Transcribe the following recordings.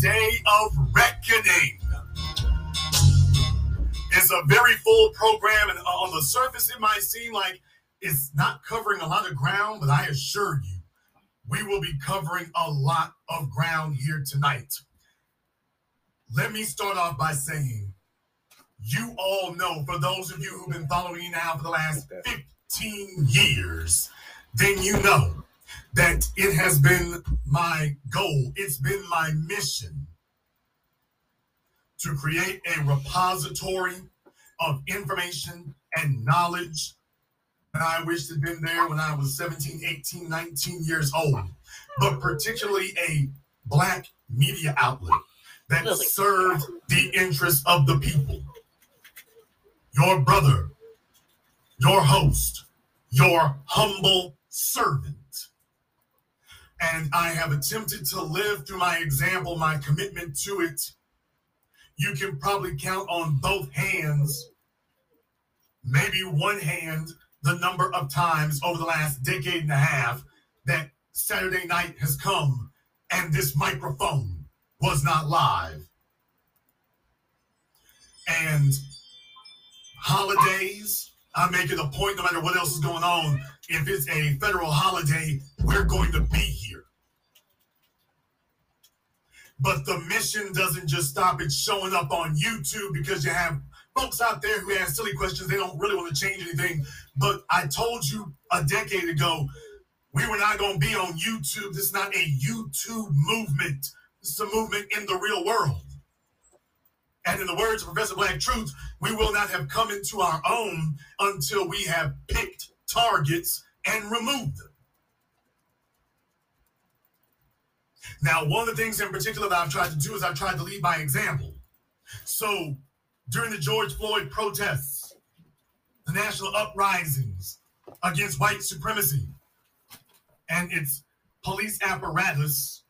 day of reckoning. It's a very full program, and uh, on the surface, it might seem like it's not covering a lot of ground, but I assure you, we will be covering a lot of ground here tonight. Let me start off by saying, you all know, for those of you who've been following me now for the last 15 years, then you know that it has been my goal, it's been my mission to create a repository of information and knowledge. And I wish to have been there when I was 17, 18, 19 years old, but particularly a black media outlet that served the interests of the people. Your brother, your host, your humble servant. And I have attempted to live through my example, my commitment to it. You can probably count on both hands, maybe one hand, the number of times over the last decade and a half that Saturday night has come and this microphone was not live. And holidays, I make it a point no matter what else is going on. If it's a federal holiday, we're going to be here. But the mission doesn't just stop at showing up on YouTube because you have folks out there who ask silly questions. They don't really want to change anything. But I told you a decade ago, we were not going to be on YouTube. This is not a YouTube movement. This is a movement in the real world. And in the words of Professor Black Truth, we will not have come into our own until we have picked targets and removed them. Now, one of the things in particular that I've tried to do is I've tried to lead by example. So during the George Floyd protests, the national uprisings against white supremacy and its police apparatus,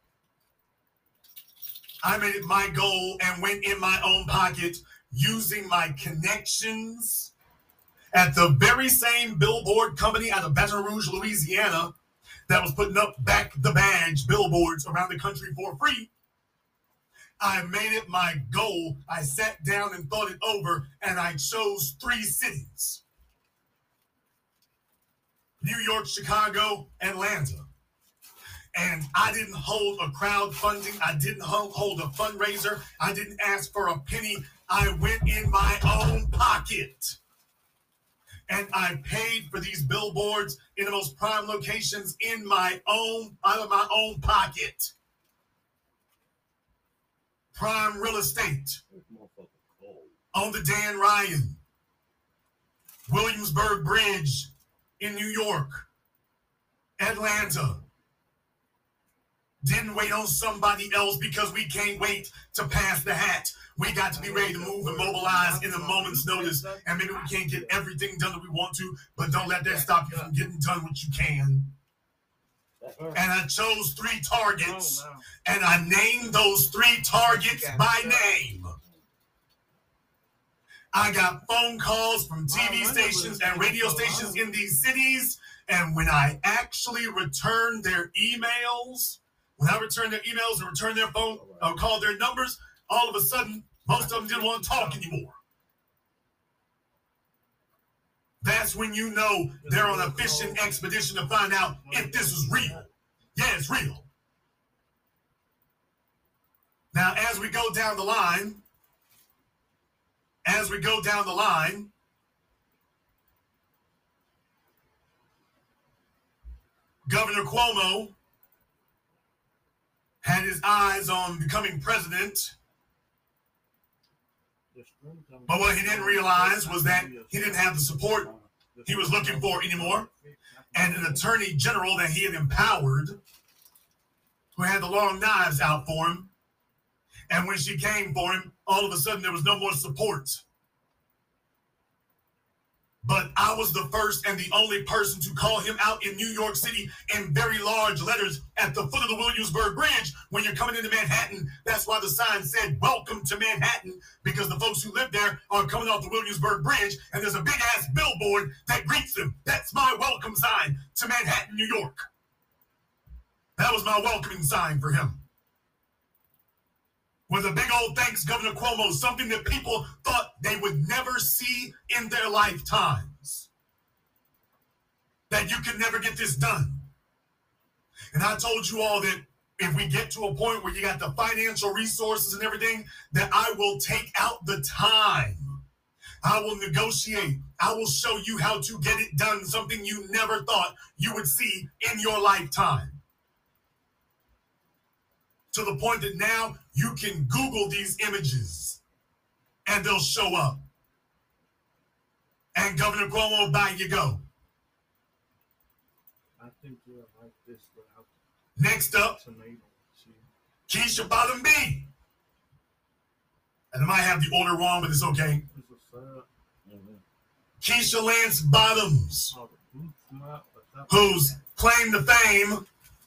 I made it my goal and went in my own pocket using my connections at the very same billboard company out of Baton Rouge, Louisiana, that was putting up back the badge billboards around the country for free. I made it my goal. I sat down and thought it over, and I chose three cities New York, Chicago, Atlanta. And I didn't hold a crowdfunding. I didn't hold a fundraiser. I didn't ask for a penny. I went in my own pocket. And I paid for these billboards in the most prime locations in my own, out of my own pocket. Prime real estate. On the Dan Ryan. Williamsburg Bridge in New York. Atlanta didn't wait on somebody else because we can't wait to pass the hat. We got to be ready to move and mobilize in a moment's notice. And maybe we can't get everything done that we want to, but don't let that stop you from getting done what you can. And I chose three targets, and I named those three targets by name. I got phone calls from TV stations and radio stations in these cities. And when I actually returned their emails, when I returned their emails and returned their phone, uh, called their numbers, all of a sudden, most of them didn't want to talk anymore. That's when you know they're on a fishing expedition to find out if this is real. Yeah, it's real. Now, as we go down the line, as we go down the line, Governor Cuomo had his eyes on becoming president. But what he didn't realize was that he didn't have the support he was looking for anymore. And an attorney general that he had empowered who had the long knives out for him. And when she came for him, all of a sudden there was no more support. But I was the first and the only person to call him out in New York City in very large letters at the foot of the Williamsburg Bridge when you're coming into Manhattan. That's why the sign said, Welcome to Manhattan, because the folks who live there are coming off the Williamsburg Bridge, and there's a big ass billboard that greets them. That's my welcome sign to Manhattan, New York. That was my welcoming sign for him. With a big old thanks, Governor Cuomo, something that people thought they would never see in their lifetimes. That you could never get this done. And I told you all that if we get to a point where you got the financial resources and everything, that I will take out the time. I will negotiate. I will show you how to get it done, something you never thought you would see in your lifetime to the point that now you can Google these images and they'll show up. And Governor Cuomo, by you go. I think you'll like this without Next up, Keisha Bottom B. And I might have the order wrong, but it's okay. sad. Keisha Lance Bottoms, oh, the boots not, but that- whose claim to fame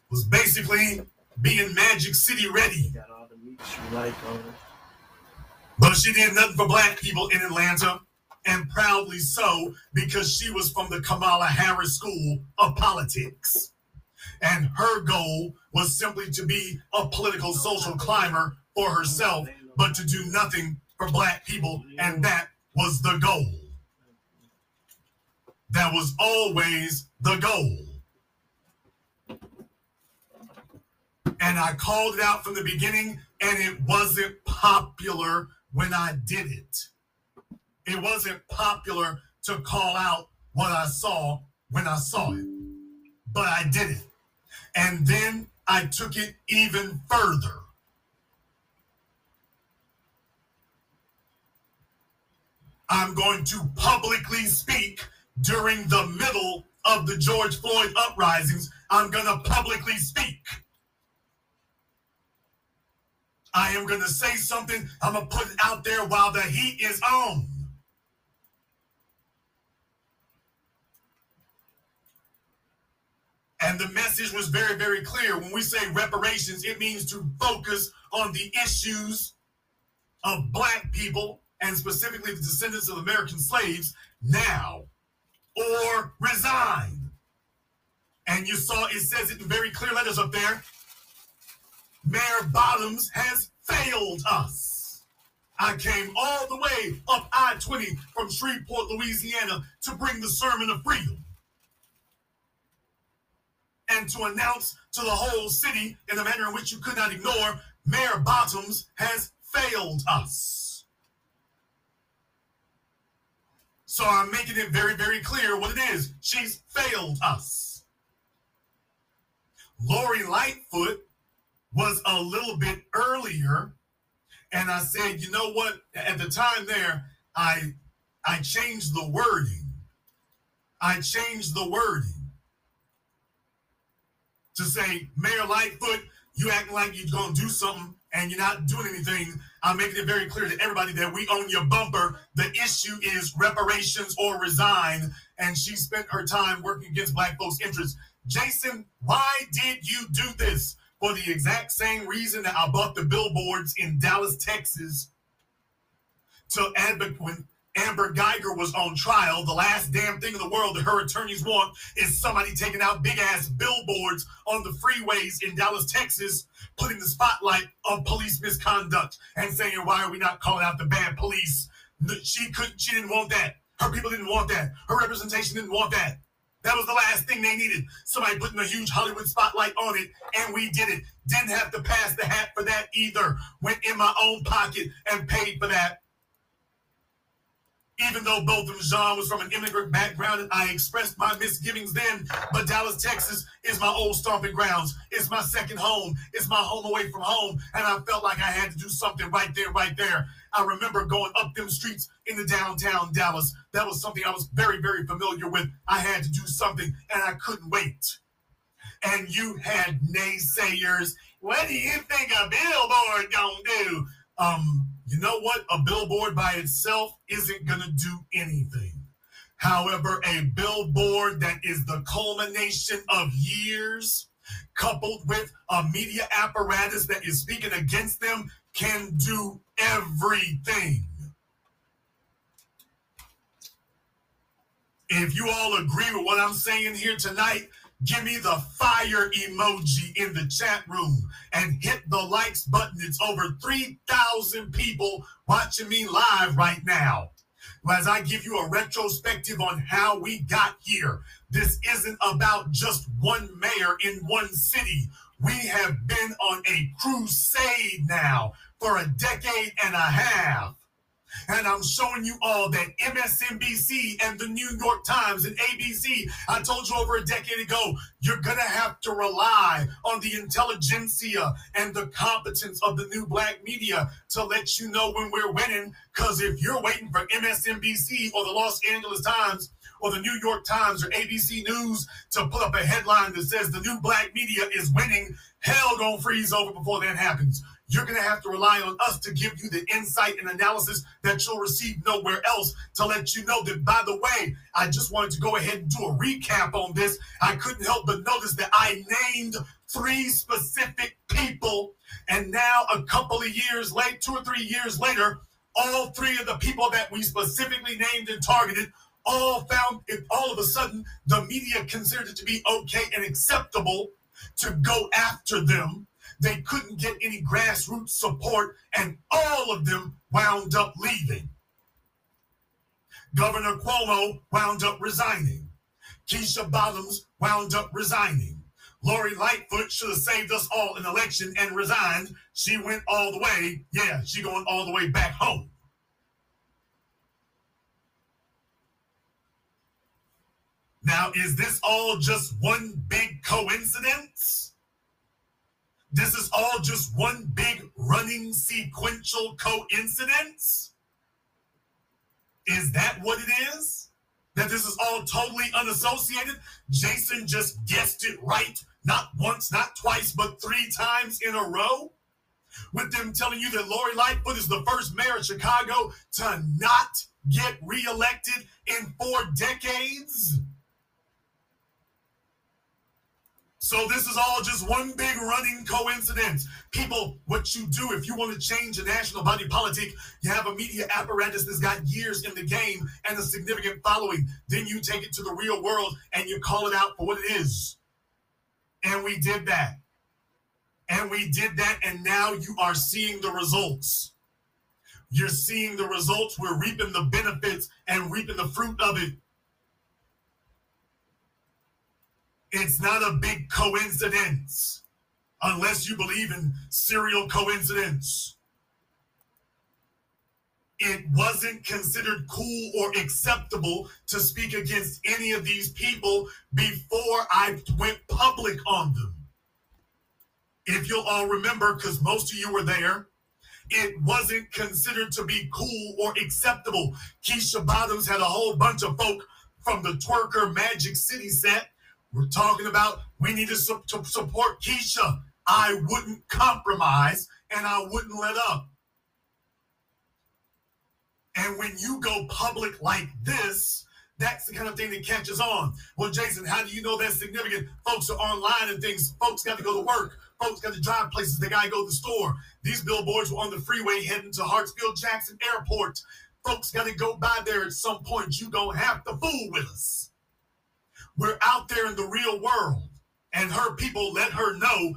was basically being Magic City ready. Got all the meats you like on it. But she did nothing for black people in Atlanta, and proudly so, because she was from the Kamala Harris School of Politics. And her goal was simply to be a political social climber for herself, but to do nothing for black people, and that was the goal. That was always the goal. And I called it out from the beginning, and it wasn't popular when I did it. It wasn't popular to call out what I saw when I saw it, but I did it. And then I took it even further. I'm going to publicly speak during the middle of the George Floyd uprisings. I'm going to publicly speak. I am going to say something. I'm going to put it out there while the heat is on. And the message was very, very clear. When we say reparations, it means to focus on the issues of black people and specifically the descendants of American slaves now or resign. And you saw it says it in very clear letters up there. Mayor Bottoms has failed us. I came all the way up I 20 from Shreveport, Louisiana to bring the sermon of freedom and to announce to the whole city in a manner in which you could not ignore Mayor Bottoms has failed us. So I'm making it very, very clear what it is. She's failed us. Lori Lightfoot was a little bit earlier, and I said, you know what? At the time there, I I changed the wording. I changed the wording to say, Mayor Lightfoot, you acting like you're gonna do something and you're not doing anything. I'm making it very clear to everybody that we own your bumper. The issue is reparations or resign. And she spent her time working against black folks' interests. Jason, why did you do this? For the exact same reason that I bought the billboards in Dallas, Texas to advocate when Amber Guyger was on trial. The last damn thing in the world that her attorneys want is somebody taking out big ass billboards on the freeways in Dallas, Texas, putting the spotlight on police misconduct and saying, why are we not calling out the bad police? She couldn't, she didn't want that. Her people didn't want that. Her representation didn't want that. That was the last thing they needed. Somebody putting a huge Hollywood spotlight on it, and we did it. Didn't have to pass the hat for that either. Went in my own pocket and paid for that even though Botham Jean was from an immigrant background and I expressed my misgivings then, but Dallas, Texas is my old stomping grounds. It's my second home. It's my home away from home. And I felt like I had to do something right there, right there. I remember going up them streets in the downtown Dallas. That was something I was very, very familiar with. I had to do something and I couldn't wait. And you had naysayers. What do you think a billboard gonna do? Um, you know what? A billboard by itself isn't to do anything. However, a billboard that is the culmination of years, coupled with a media apparatus that is speaking against them, can do everything. If you all agree with what I'm saying here tonight, Give me the fire emoji in the chat room and hit the likes button. It's over 3,000 people watching me live right now. As I give you a retrospective on how we got here, this isn't about just one mayor in one city. We have been on a crusade now for a decade and a half. And I'm showing you all that MSNBC and the New York Times and ABC, I told you over a decade ago, you're going to have to rely on the intelligentsia and the competence of the new black media to let you know when we're winning. Because if you're waiting for MSNBC or the Los Angeles Times, or the New York Times or ABC News to put up a headline that says the new black media is winning, hell gonna freeze over before that happens. You're going to have to rely on us to give you the insight and analysis that you'll receive nowhere else to let you know that, by the way, I just wanted to go ahead and do a recap on this. I couldn't help but notice that I named three specific people. And now, a couple of years late, two or three years later, all three of the people that we specifically named and targeted all found it all of a sudden the media considered it to be okay and acceptable to go after them they couldn't get any grassroots support, and all of them wound up leaving. Governor Cuomo wound up resigning. Keisha Bottoms wound up resigning. Lori Lightfoot should have saved us all an election and resigned. She went all the way. Yeah, she going all the way back home. Now, is this all just one big coincidence? This is all just one big running sequential coincidence? Is that what it is? That this is all totally unassociated? Jason just guessed it right, not once, not twice, but three times in a row? With them telling you that Lori Lightfoot is the first mayor of Chicago to not get reelected in four decades? So this is all just one big running coincidence. People, what you do if you want to change a national body politic, you have a media apparatus that's got years in the game and a significant following. Then you take it to the real world and you call it out for what it is. And we did that. And we did that, and now you are seeing the results. You're seeing the results. We're reaping the benefits and reaping the fruit of it. It's not a big coincidence unless you believe in serial coincidence. It wasn't considered cool or acceptable to speak against any of these people before I went public on them. If you'll all remember, because most of you were there, it wasn't considered to be cool or acceptable. Keisha Bottoms had a whole bunch of folk from the Twerker Magic City set we're talking about we need to, su- to support Keisha. I wouldn't compromise and I wouldn't let up. And when you go public like this, that's the kind of thing that catches on. Well, Jason, how do you know that's significant? Folks are online and things. Folks got to go to work. Folks got to drive places. They got to go to the store. These billboards were on the freeway heading to Hartsfield Jackson Airport. Folks got to go by there at some point. You don't have to fool with us. We're out there in the real world. And her people let her know,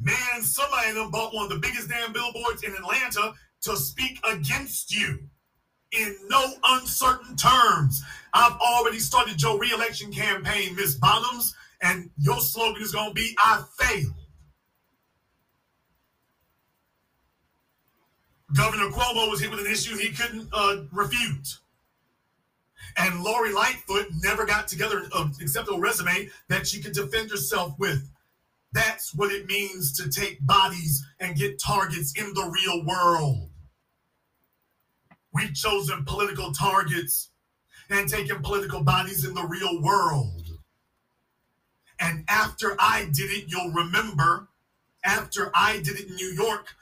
man, somebody them bought one of the biggest damn billboards in Atlanta to speak against you in no uncertain terms. I've already started your reelection campaign, Miss Bottoms, and your slogan is going to be I failed. Governor Cuomo was hit with an issue he couldn't uh, refute. And Lori Lightfoot never got together an um, acceptable resume that she could defend herself with. That's what it means to take bodies and get targets in the real world. We've chosen political targets and taken political bodies in the real world. And after I did it, you'll remember, after I did it in New York,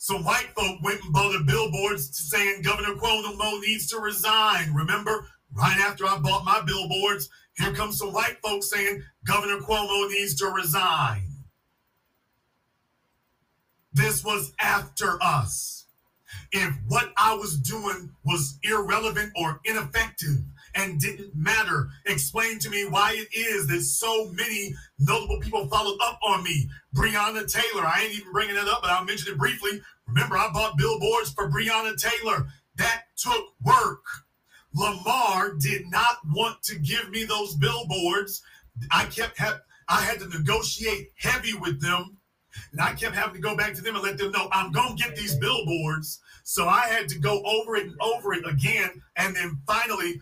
some white folk went and bought billboards saying Governor Cuomo needs to resign. Remember, right after I bought my billboards, here comes some white folks saying Governor Cuomo needs to resign. This was after us. If what I was doing was irrelevant or ineffective, and didn't matter. Explain to me why it is that so many notable people followed up on me. Breonna Taylor, I ain't even bringing it up, but I'll mention it briefly. Remember, I bought billboards for Breonna Taylor. That took work. Lamar did not want to give me those billboards. I kept ha- I had to negotiate heavy with them. And I kept having to go back to them and let them know I'm gonna get these billboards. So I had to go over it and over it again. And then finally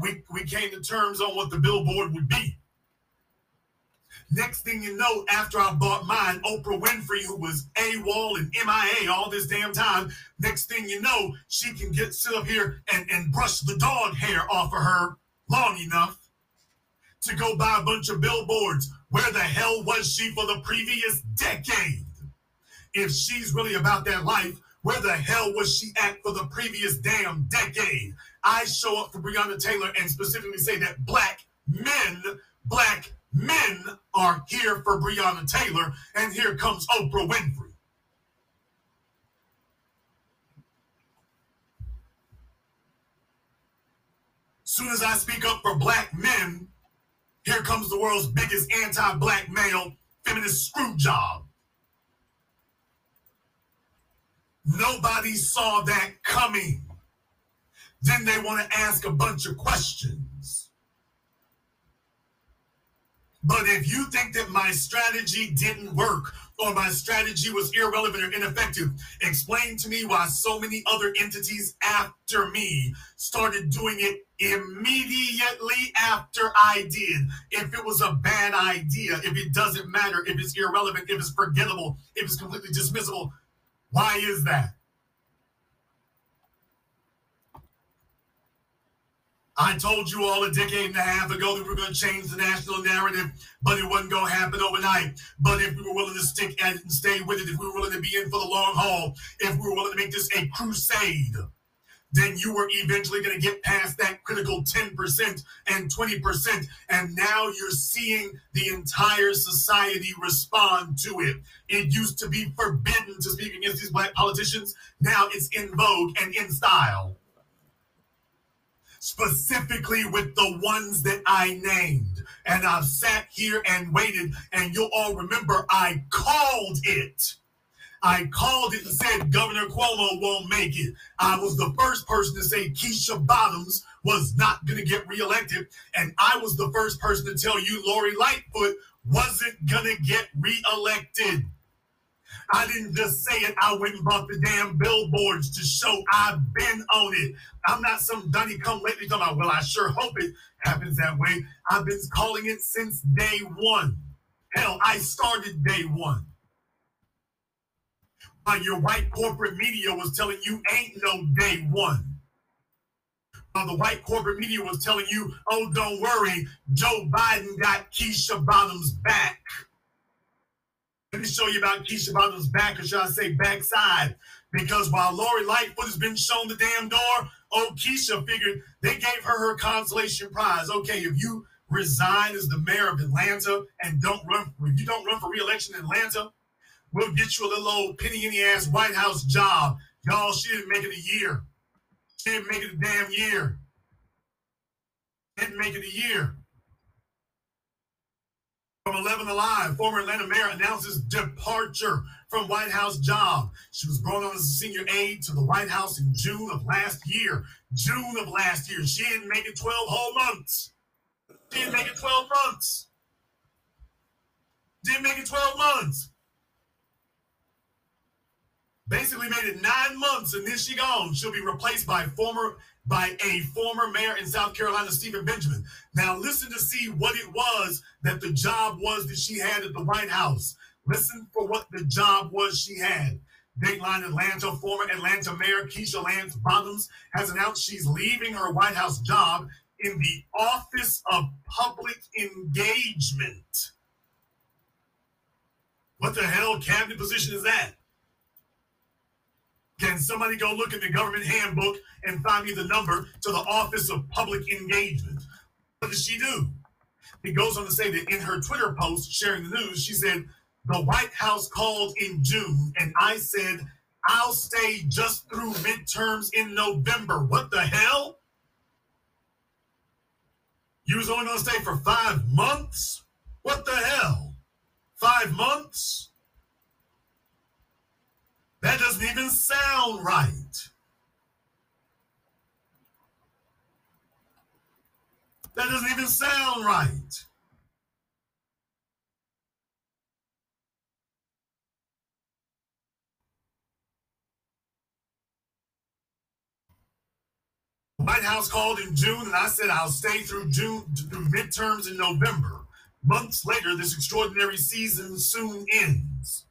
we we came to terms on what the billboard would be. Next thing you know, after I bought mine, Oprah Winfrey, who was AWOL and MIA all this damn time, next thing you know, she can get sit up here and, and brush the dog hair off of her long enough to go buy a bunch of billboards. Where the hell was she for the previous decade? If she's really about that life, where the hell was she at for the previous damn decade? I show up for Breonna Taylor and specifically say that black men, black men are here for Breonna Taylor, and here comes Oprah Winfrey. Soon as I speak up for black men, here comes the world's biggest anti-black male feminist screw job. Nobody saw that coming. Then they want to ask a bunch of questions. But if you think that my strategy didn't work or my strategy was irrelevant or ineffective, explain to me why so many other entities after me started doing it immediately after I did. If it was a bad idea, if it doesn't matter, if it's irrelevant, if it's forgettable, if it's completely dismissible, why is that? I told you all a decade and a half ago that we were going to change the national narrative, but it wasn't going to happen overnight. But if we were willing to stick at it and stay with it, if we were willing to be in for the long haul, if we were willing to make this a crusade, then you were eventually going to get past that critical 10% and 20%. And now you're seeing the entire society respond to it. It used to be forbidden to speak against these black politicians. Now it's in vogue and in style specifically with the ones that I named. And I've sat here and waited, and you'll all remember I called it. I called it and said Governor Cuomo won't make it. I was the first person to say Keisha Bottoms was not going to get reelected. And I was the first person to tell you Lori Lightfoot wasn't going to get reelected. I didn't just say it. I went and bought the damn billboards to show I've been on it. I'm not some dunny come lately talking about, well, I sure hope it happens that way. I've been calling it since day one. Hell, I started day one. While your white corporate media was telling you ain't no day one. While the white corporate media was telling you, oh, don't worry, Joe Biden got Keisha Bottoms back. Let me show you about Keisha Bottoms' back, or should I say backside? Because while Lori Lightfoot has been shown the damn door, oh, Keisha figured they gave her her consolation prize. Okay, if you resign as the mayor of Atlanta and don't run, if you don't run for reelection in Atlanta, we'll get you a little old penny in the ass White House job. Y'all, she didn't make it a year. She didn't make it a damn year. Didn't make it a year. From 11 Alive, former Atlanta mayor announces departure from White House job. She was brought on as a senior aide to the White House in June of last year. June of last year. She didn't make it 12 whole months. Didn't make it 12 months. Didn't make it 12 months. Basically made it nine months and then she gone. She'll be replaced by former by a former mayor in South Carolina, Stephen Benjamin. Now, listen to see what it was that the job was that she had at the White House. Listen for what the job was she had. Dateline Atlanta, former Atlanta Mayor Keisha Lance Bottoms has announced she's leaving her White House job in the Office of Public Engagement. What the hell cabinet position is that? Can somebody go look in the government handbook and find me the number to the Office of Public Engagement? What does she do? It goes on to say that in her Twitter post sharing the news, she said, The White House called in June, and I said, I'll stay just through midterms in November. What the hell? You was only going to stay for five months? What the hell? Five months? That doesn't even sound right. That doesn't even sound right. White House called in June, and I said I'll stay through June through midterms in November. Months later, this extraordinary season soon ends.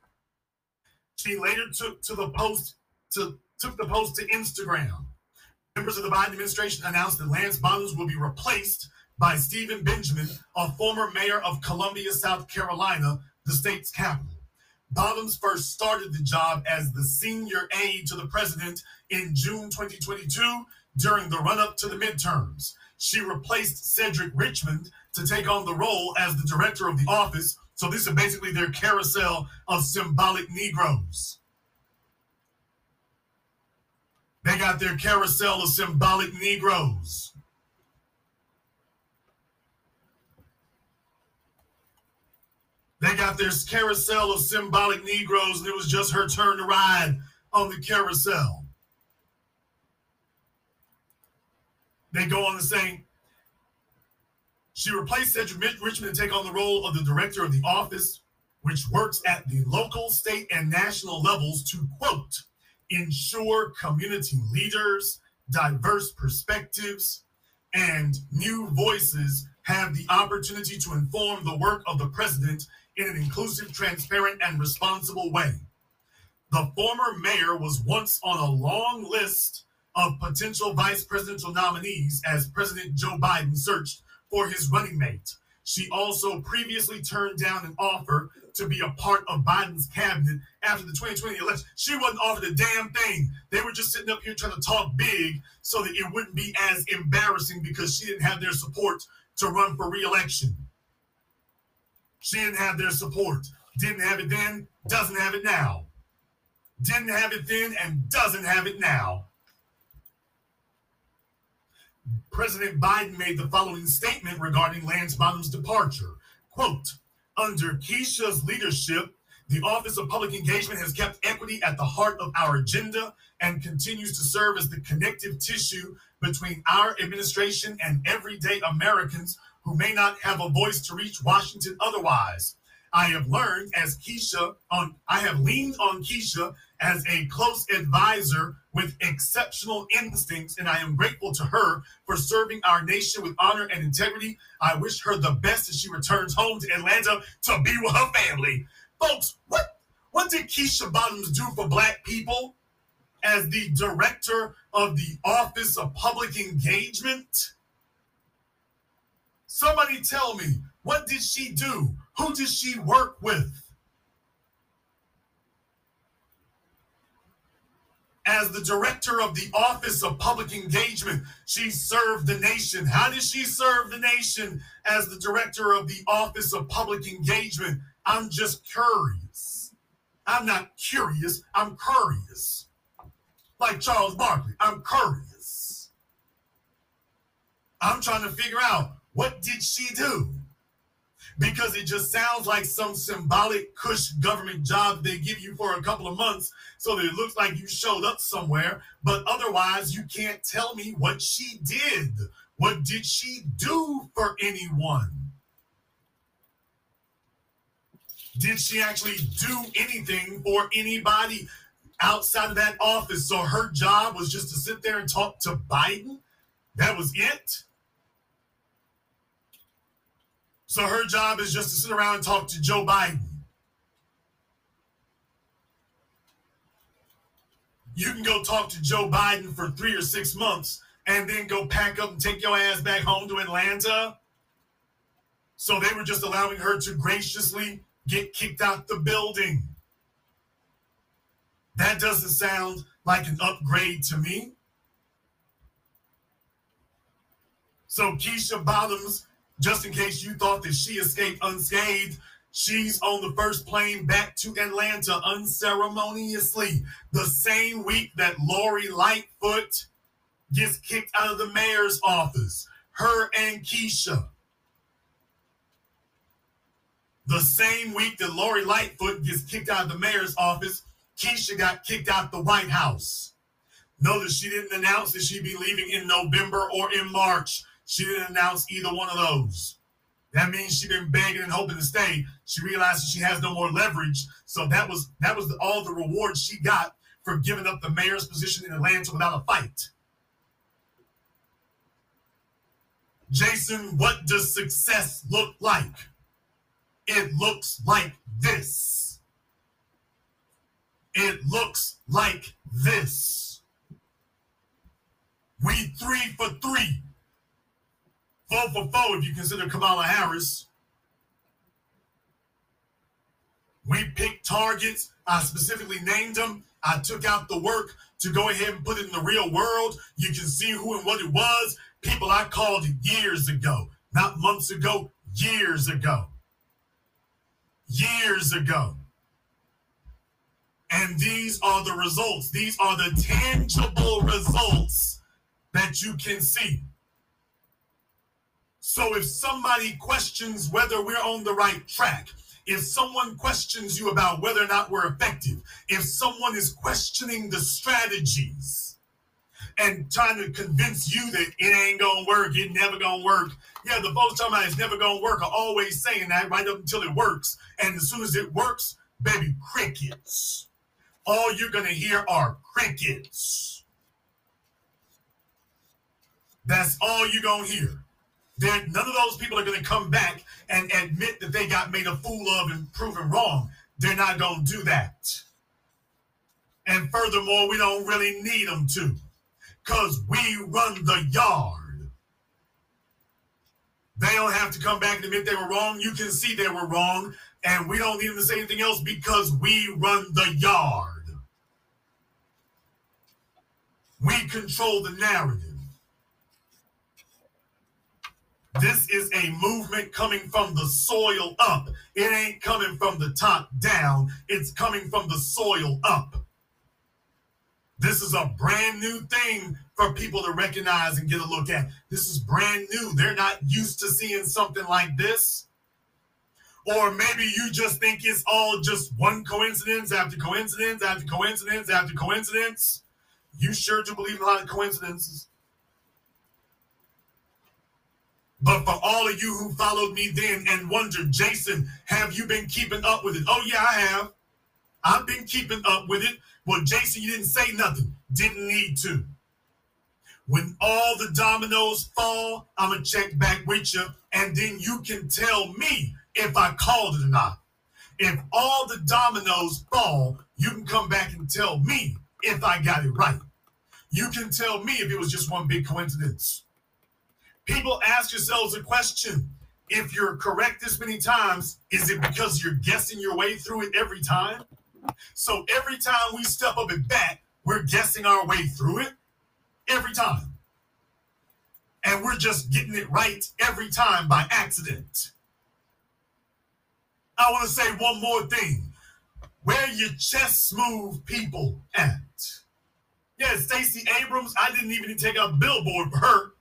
She later took to the post to took the post to Instagram. Members of the Biden administration announced that Lance Bottoms will be replaced by Stephen Benjamin, a former mayor of Columbia, South Carolina, the state's capital. Bottoms first started the job as the senior aide to the president in June 2022 during the run up to the midterms. She replaced Cedric Richmond to take on the role as the director of the office. So, this is basically their carousel of symbolic Negroes. They got their carousel of symbolic Negroes. They got their carousel of symbolic Negroes, and it was just her turn to ride on the carousel. They go on to say she replaced Cedric Richmond to take on the role of the director of the office, which works at the local, state, and national levels to quote, ensure community leaders, diverse perspectives, and new voices have the opportunity to inform the work of the president in an inclusive, transparent, and responsible way. The former mayor was once on a long list of potential vice presidential nominees as President Joe Biden searched for his running mate. She also previously turned down an offer to be a part of Biden's cabinet after the 2020 election. She wasn't offered a damn thing. They were just sitting up here trying to talk big so that it wouldn't be as embarrassing because she didn't have their support to run for reelection. She didn't have their support. Didn't have it then, doesn't have it now. Didn't have it then and doesn't have it now. President Biden made the following statement regarding Lance Bottom's departure. Quote, under Keisha's leadership, the Office of Public Engagement has kept equity at the heart of our agenda and continues to serve as the connective tissue between our administration and everyday Americans who may not have a voice to reach Washington otherwise. I have learned as Keisha on I have leaned on Keisha as a close advisor with exceptional instincts, and I am grateful to her for serving our nation with honor and integrity. I wish her the best as she returns home to Atlanta to be with her family. Folks, what what did Keisha Bottoms do for black people as the director of the Office of Public Engagement? Somebody tell me, what did she do? Who did she work with? As the director of the Office of Public Engagement, she served the nation. How did she serve the nation as the director of the Office of Public Engagement? I'm just curious. I'm not curious, I'm curious. Like Charles Barkley, I'm curious. I'm trying to figure out what did she do? Because it just sounds like some symbolic cush government job they give you for a couple of months so that it looks like you showed up somewhere. But otherwise, you can't tell me what she did. What did she do for anyone? Did she actually do anything for anybody outside of that office? So her job was just to sit there and talk to Biden? That was it? So her job is just to sit around and talk to Joe Biden. You can go talk to Joe Biden for three or six months and then go pack up and take your ass back home to Atlanta. So they were just allowing her to graciously get kicked out the building. That doesn't sound like an upgrade to me. So Keisha Bottoms just in case you thought that she escaped unscathed, she's on the first plane back to Atlanta unceremoniously. The same week that Lori Lightfoot gets kicked out of the mayor's office. her and Keisha. The same week that Lori Lightfoot gets kicked out of the mayor's office, Keisha got kicked out the White House. Notice she didn't announce that she'd be leaving in November or in March. She didn't announce either one of those. That means she's been begging and hoping to stay. She realizes she has no more leverage. So that was that was all the reward she got for giving up the mayor's position in Atlanta without a fight. Jason, what does success look like? It looks like this. It looks like this. We three for three. Four for four if you consider Kamala Harris. We picked targets. I specifically named them. I took out the work to go ahead and put it in the real world. You can see who and what it was. People I called years ago, not months ago, years ago. Years ago. And these are the results. These are the tangible results that you can see. So if somebody questions whether we're on the right track, if someone questions you about whether or not we're effective, if someone is questioning the strategies and trying to convince you that it ain't gonna work, it never gonna work. Yeah, the folks talking about it's never gonna work are always saying that right up until it works. And as soon as it works, baby, crickets. All you're gonna hear are crickets. That's all you're gonna hear. None of those people are going to come back and admit that they got made a fool of and proven wrong. They're not going to do that. And furthermore, we don't really need them to because we run the yard. They don't have to come back and admit they were wrong. You can see they were wrong. And we don't need them to say anything else because we run the yard. We control the narrative. This is a movement coming from the soil up. It ain't coming from the top down, it's coming from the soil up. This is a brand new thing for people to recognize and get a look at. This is brand new. They're not used to seeing something like this. Or maybe you just think it's all just one coincidence after coincidence after coincidence after coincidence. You sure do believe in a lot of coincidences. But for all of you who followed me then and wondered, Jason, have you been keeping up with it? Oh, yeah, I have. I've been keeping up with it. Well, Jason, you didn't say nothing. Didn't need to. When all the dominoes fall, I'm going to check back with you, and then you can tell me if I called it or not. If all the dominoes fall, you can come back and tell me if I got it right. You can tell me if it was just one big coincidence. People ask yourselves a question. If you're correct this many times, is it because you're guessing your way through it every time? So every time we step up and back, we're guessing our way through it every time. And we're just getting it right every time by accident. I want to say one more thing. Where your chest smooth people at? Yeah, Stacey Abrams, I didn't even take a billboard for her.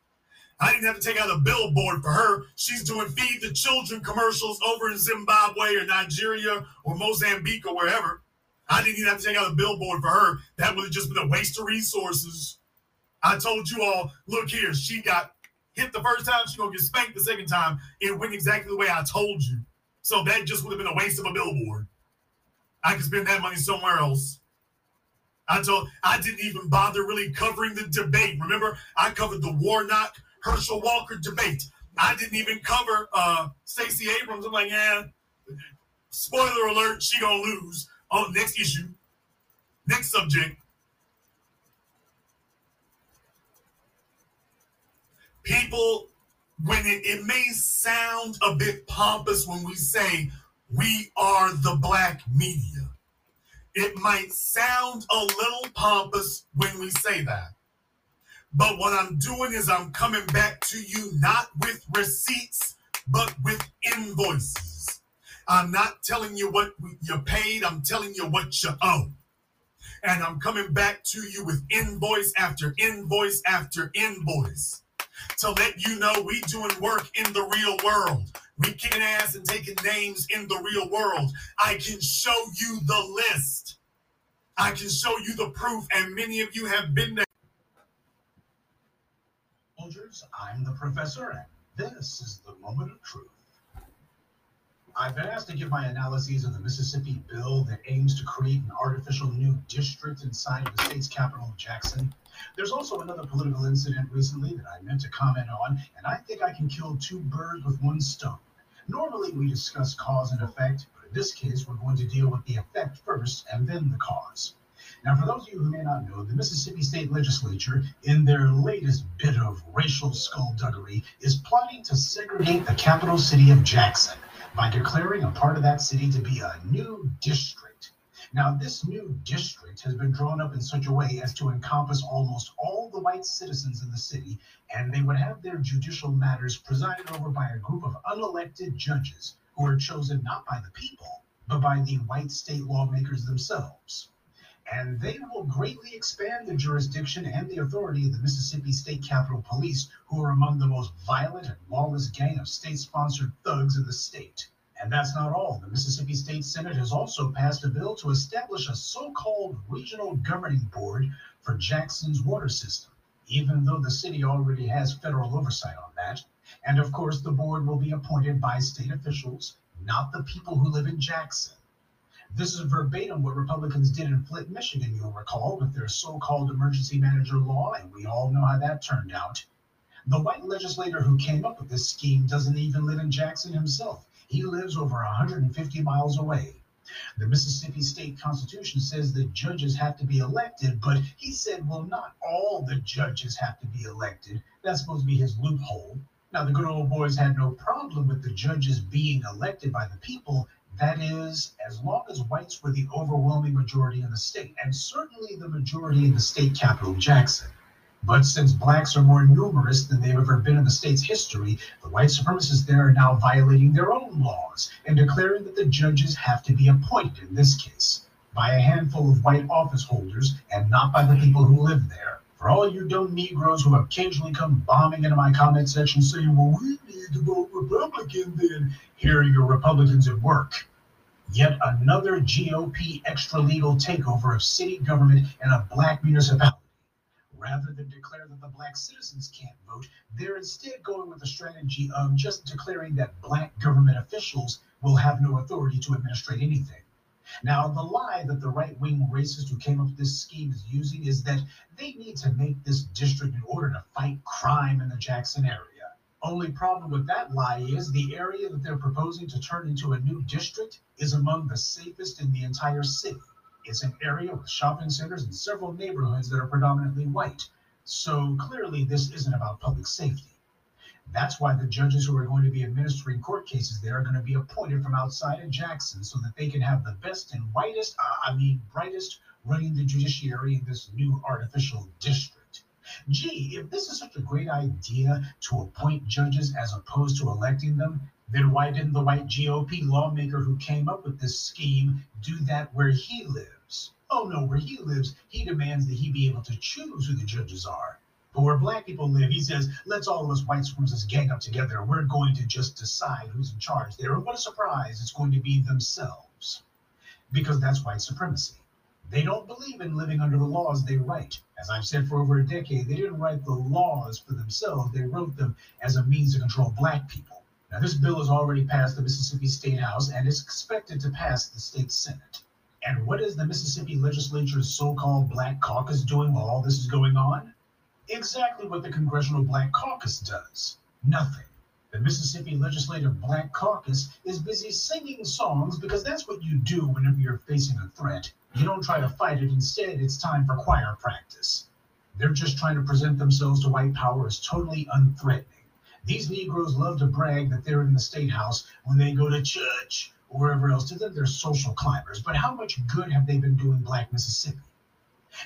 I didn't have to take out a billboard for her. She's doing Feed the Children commercials over in Zimbabwe or Nigeria or Mozambique or wherever. I didn't even have to take out a billboard for her. That would have just been a waste of resources. I told you all, look here, she got hit the first time, she's gonna get spanked the second time. It went exactly the way I told you. So that just would have been a waste of a billboard. I could spend that money somewhere else. I told I didn't even bother really covering the debate. Remember, I covered the Warnock Herschel Walker debate. I didn't even cover uh Stacey Abrams. I'm like, yeah, spoiler alert, she gonna lose. Oh, next issue. Next subject. People, when it, it may sound a bit pompous when we say we are the black media. It might sound a little pompous when we say that. But what I'm doing is I'm coming back to you not with receipts, but with invoices. I'm not telling you what you're paid, I'm telling you what you owe. And I'm coming back to you with invoice after invoice after invoice. to let you know we doing work in the real world. We kicking ass and taking names in the real world. I can show you the list. I can show you the proof, and many of you have been there. I'm the professor, and this is the moment of truth. I've been asked to give my analyses of the Mississippi bill that aims to create an artificial new district inside of the state's capital, Jackson. There's also another political incident recently that I meant to comment on, and I think I can kill two birds with one stone. Normally, we discuss cause and effect, but in this case, we're going to deal with the effect first and then the cause. Now, for those of you who may not know, the Mississippi State Legislature, in their latest bit of racial skullduggery, is plotting to segregate the capital city of Jackson by declaring a part of that city to be a new district. Now, this new district has been drawn up in such a way as to encompass almost all the white citizens in the city, and they would have their judicial matters presided over by a group of unelected judges who are chosen not by the people, but by the white state lawmakers themselves. And they will greatly expand the jurisdiction and the authority of the Mississippi State Capitol Police, who are among the most violent and lawless gang of state sponsored thugs in the state. And that's not all. The Mississippi State Senate has also passed a bill to establish a so called regional governing board for Jackson's water system, even though the city already has federal oversight on that. And of course, the board will be appointed by state officials, not the people who live in Jackson. This is verbatim what Republicans did in Flint, Michigan, you'll recall, with their so called emergency manager law, and we all know how that turned out. The white legislator who came up with this scheme doesn't even live in Jackson himself. He lives over 150 miles away. The Mississippi State Constitution says that judges have to be elected, but he said, well, not all the judges have to be elected. That's supposed to be his loophole. Now, the good old boys had no problem with the judges being elected by the people. That is, as long as whites were the overwhelming majority in the state, and certainly the majority in the state capital, Jackson. But since blacks are more numerous than they've ever been in the state's history, the white supremacists there are now violating their own laws and declaring that the judges have to be appointed, in this case, by a handful of white office holders and not by the people who live there. For all you dumb Negroes who occasionally come bombing into my comment section saying, well, we need to vote Republican then, here are your Republicans at work. Yet another GOP extra legal takeover of city government in a black municipality. Rather than declare that the black citizens can't vote, they're instead going with the strategy of just declaring that black government officials will have no authority to administrate anything. Now, the lie that the right wing racist who came up with this scheme is using is that they need to make this district in order to fight crime in the Jackson area. Only problem with that lie is the area that they're proposing to turn into a new district is among the safest in the entire city. It's an area with shopping centers and several neighborhoods that are predominantly white. So clearly, this isn't about public safety. That's why the judges who are going to be administering court cases there are going to be appointed from outside of Jackson so that they can have the best and whitest, uh, I mean, brightest running the judiciary in this new artificial district. Gee, if this is such a great idea to appoint judges as opposed to electing them, then why didn't the white GOP lawmaker who came up with this scheme do that where he lives? Oh no, where he lives, he demands that he be able to choose who the judges are. But where black people live, he says, let's all of us white supremacists gang up together. We're going to just decide who's in charge there. And what a surprise, it's going to be themselves. Because that's white supremacy. They don't believe in living under the laws they write. As I've said for over a decade, they didn't write the laws for themselves, they wrote them as a means to control black people. Now, this bill has already passed the Mississippi State House and is expected to pass the state Senate. And what is the Mississippi legislature's so called Black Caucus doing while all this is going on? Exactly what the Congressional Black Caucus does nothing. The Mississippi Legislative Black Caucus is busy singing songs because that's what you do whenever you're facing a threat. You don't try to fight it, instead, it's time for choir practice. They're just trying to present themselves to white power as totally unthreatening. These Negroes love to brag that they're in the State House when they go to church or wherever else. To them, they're social climbers. But how much good have they been doing Black Mississippi?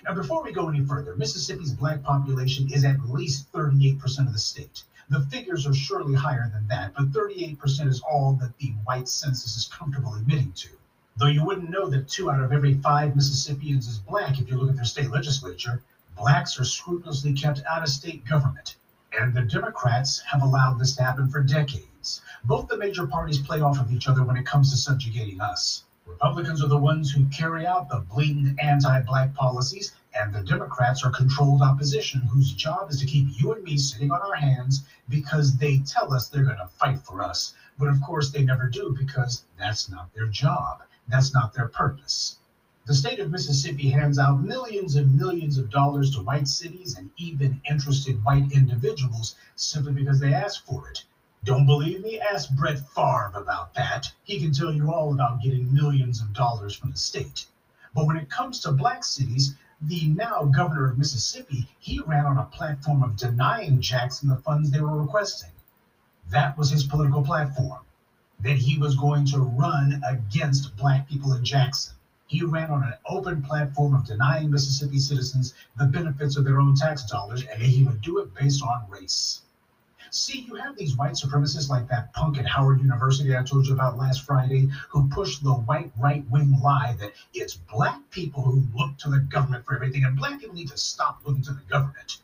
Now, before we go any further, Mississippi's black population is at least 38% of the state. The figures are surely higher than that, but 38% is all that the white census is comfortable admitting to. Though you wouldn't know that two out of every five Mississippians is black if you look at their state legislature, blacks are scrupulously kept out of state government. And the Democrats have allowed this to happen for decades. Both the major parties play off of each other when it comes to subjugating us. Republicans are the ones who carry out the blatant anti black policies, and the Democrats are controlled opposition whose job is to keep you and me sitting on our hands because they tell us they're going to fight for us. But of course, they never do because that's not their job, that's not their purpose. The state of Mississippi hands out millions and millions of dollars to white cities and even interested white individuals simply because they ask for it. Don't believe me? Ask Brett Favre about that. He can tell you all about getting millions of dollars from the state. But when it comes to black cities, the now governor of Mississippi, he ran on a platform of denying Jackson the funds they were requesting. That was his political platform, that he was going to run against black people in Jackson. He ran on an open platform of denying Mississippi citizens the benefits of their own tax dollars, and he would do it based on race. See, you have these white supremacists like that punk at Howard University I told you about last Friday who push the white right wing lie that it's black people who look to the government for everything and black people need to stop looking to the government.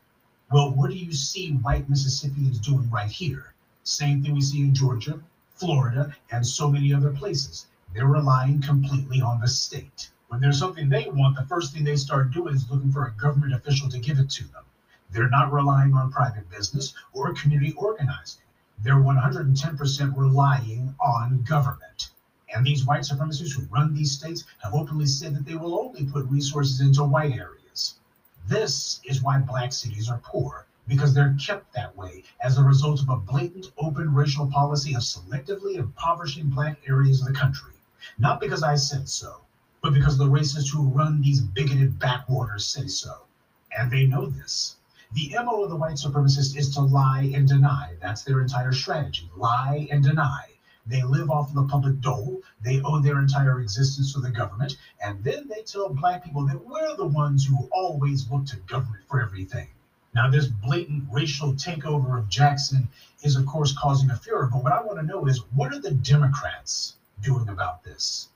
Well, what do you see white Mississippians doing right here? Same thing we see in Georgia, Florida, and so many other places. They're relying completely on the state. When there's something they want, the first thing they start doing is looking for a government official to give it to them. They're not relying on private business or community organizing. They're 110% relying on government. And these white supremacists who run these states have openly said that they will only put resources into white areas. This is why black cities are poor, because they're kept that way as a result of a blatant open racial policy of selectively impoverishing black areas of the country. Not because I said so, but because the racists who run these bigoted backwaters say so. And they know this. The MO of the white supremacist is to lie and deny. That's their entire strategy lie and deny. They live off of the public dole. They owe their entire existence to the government. And then they tell black people that we're the ones who always look to government for everything. Now, this blatant racial takeover of Jackson is, of course, causing a furor. But what I want to know is what are the Democrats doing about this?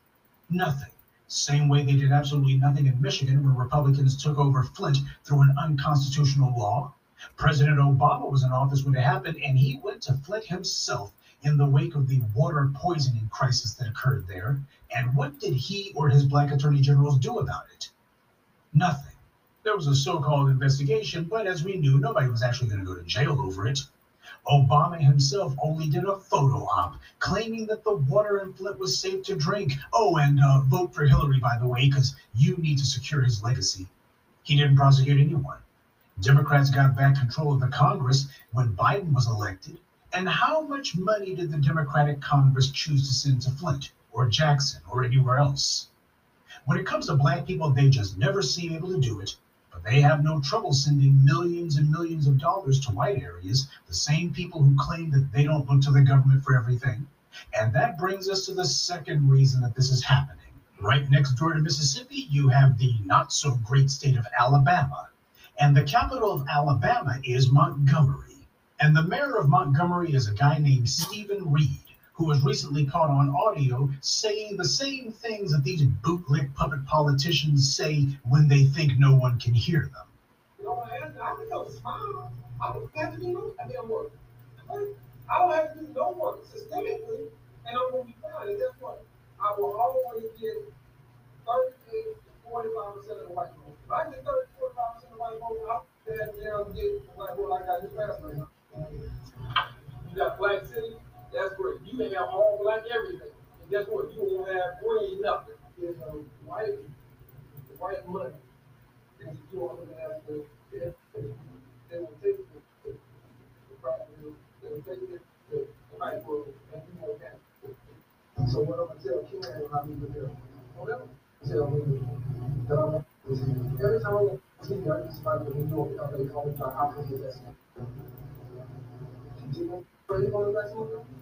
Nothing. Same way they did absolutely nothing in Michigan when Republicans took over Flint through an unconstitutional law. President Obama was in office when it happened, and he went to Flint himself in the wake of the water poisoning crisis that occurred there. And what did he or his black attorney generals do about it? Nothing. There was a so called investigation, but as we knew, nobody was actually going to go to jail over it. Obama himself only did a photo op claiming that the water in Flint was safe to drink. Oh, and uh, vote for Hillary, by the way, because you need to secure his legacy. He didn't prosecute anyone. Democrats got back control of the Congress when Biden was elected. And how much money did the Democratic Congress choose to send to Flint or Jackson or anywhere else? When it comes to black people, they just never seem able to do it but they have no trouble sending millions and millions of dollars to white areas, the same people who claim that they don't look to the government for everything. And that brings us to the second reason that this is happening. Right next door to Mississippi, you have the not so great state of Alabama. And the capital of Alabama is Montgomery. And the mayor of Montgomery is a guy named Steven Reed who was recently caught on audio saying the same things that these bootleg puppet politicians say when they think no one can hear them. You know, I, I go smile. I don't have to do no goddamn work. I don't have to do no work systemically, and I'm going to be fine. And guess what? I will always get 38 to 45 percent of the white vote. If I get 30 to 45 percent of the white vote, I'll damn get the white vote like I passed right now. You got Black City, that's great. You can have all black everything. And guess what? You won't have green nothing. You know, white, white money. And you are going to have to, they will take the, the, the property, they will take to the white world, and you won't have it. So what I'm going to tell Karen when I meet with her, tell me that I'm, every time I see you, I just like when you know, they call me, like, how can you invest in? You know, where you want to invest in?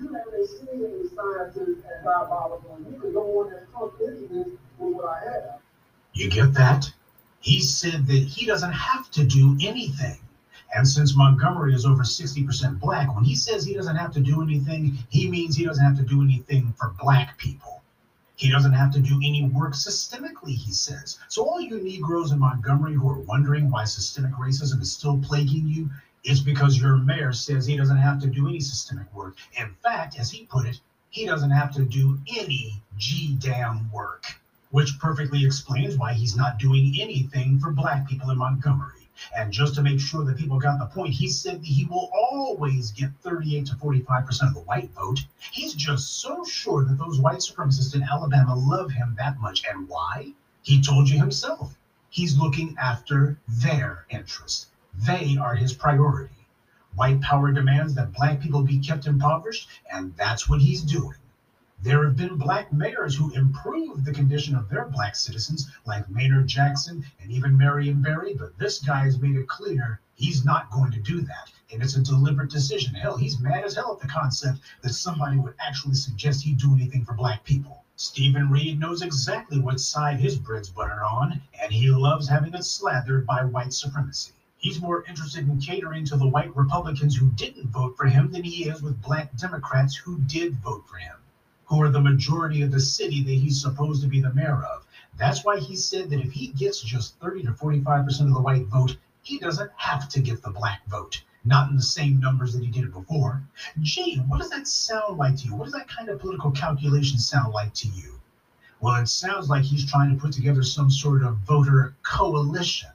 you have a seasoned scientist and diabolical, and you can go on and talk this with what I have. You get that? He said that he doesn't have to do anything. And since Montgomery is over 60% black, when he says he doesn't have to do anything, he means he doesn't have to do anything for black people. He doesn't have to do any work systemically, he says. So, all you Negroes in Montgomery who are wondering why systemic racism is still plaguing you, it's because your mayor says he doesn't have to do any systemic work. In fact, as he put it, he doesn't have to do any G damn work, which perfectly explains why he's not doing anything for black people in Montgomery. And just to make sure that people got the point, he said that he will always get 38 to 45% of the white vote. He's just so sure that those white supremacists in Alabama love him that much. And why? He told you himself. He's looking after their interests. They are his priority. White power demands that black people be kept impoverished, and that's what he's doing. There have been black mayors who improved the condition of their black citizens, like Maynard Jackson and even Marion Barry, but this guy has made it clear he's not going to do that. And it's a deliberate decision. Hell, he's mad as hell at the concept that somebody would actually suggest he do anything for black people. Steven Reed knows exactly what side his bread's buttered on, and he loves having it slathered by white supremacy. He's more interested in catering to the white Republicans who didn't vote for him than he is with black Democrats who did vote for him who are the majority of the city that he's supposed to be the mayor of. That's why he said that if he gets just 30 to 45% of the white vote, he doesn't have to get the black vote. Not in the same numbers that he did before. Gee, what does that sound like to you? What does that kind of political calculation sound like to you? Well, it sounds like he's trying to put together some sort of voter coalition.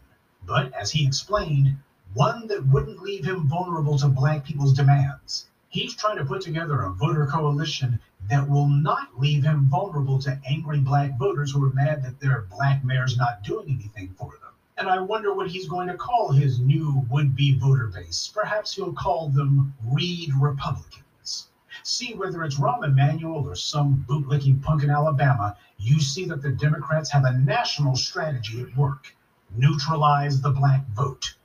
But as he explained, one that wouldn't leave him vulnerable to black people's demands. He's trying to put together a voter coalition that will not leave him vulnerable to angry black voters who are mad that their black mayor's not doing anything for them. And I wonder what he's going to call his new would be voter base. Perhaps he'll call them Reed Republicans. See, whether it's Rahm Emanuel or some bootlicking punk in Alabama, you see that the Democrats have a national strategy at work neutralize the black vote.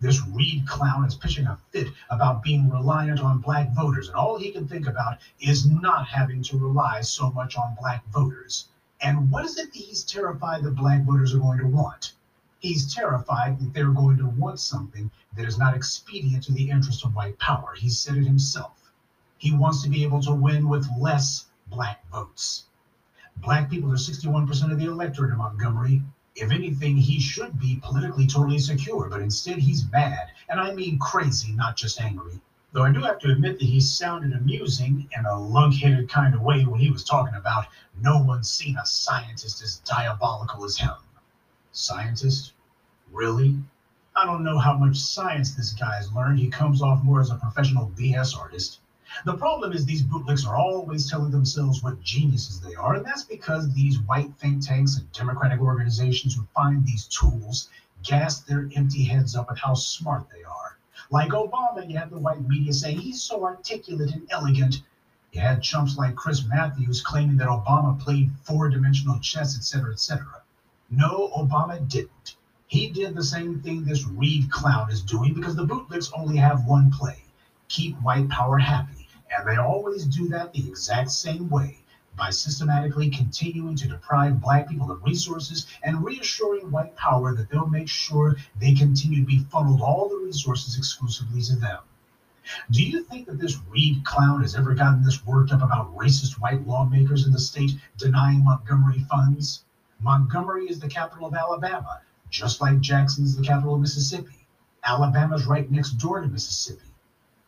This Reed clown is pitching a fit about being reliant on black voters, and all he can think about is not having to rely so much on black voters. And what is it that he's terrified that black voters are going to want? He's terrified that they're going to want something that is not expedient to the interest of white power. He said it himself. He wants to be able to win with less black votes. Black people are 61% of the electorate in Montgomery, if anything, he should be politically totally secure, but instead he's mad, and I mean crazy, not just angry. Though I do have to admit that he sounded amusing in a lunk-headed kind of way when he was talking about no one's seen a scientist as diabolical as him. Scientist? Really? I don't know how much science this guy's learned. He comes off more as a professional BS artist. The problem is these bootlicks are always telling themselves what geniuses they are, and that's because these white think tanks and democratic organizations who find these tools gas their empty heads up at how smart they are. Like Obama, you had the white media saying he's so articulate and elegant. You had chumps like Chris Matthews claiming that Obama played four-dimensional chess, etc., etc. No, Obama didn't. He did the same thing this Reed clown is doing because the bootlicks only have one play keep white power happy. And they always do that the exact same way by systematically continuing to deprive black people of resources and reassuring white power that they'll make sure they continue to be funneled all the resources exclusively to them. Do you think that this Reed clown has ever gotten this worked up about racist white lawmakers in the state denying Montgomery funds? Montgomery is the capital of Alabama, just like Jackson's the capital of Mississippi. Alabama's right next door to Mississippi.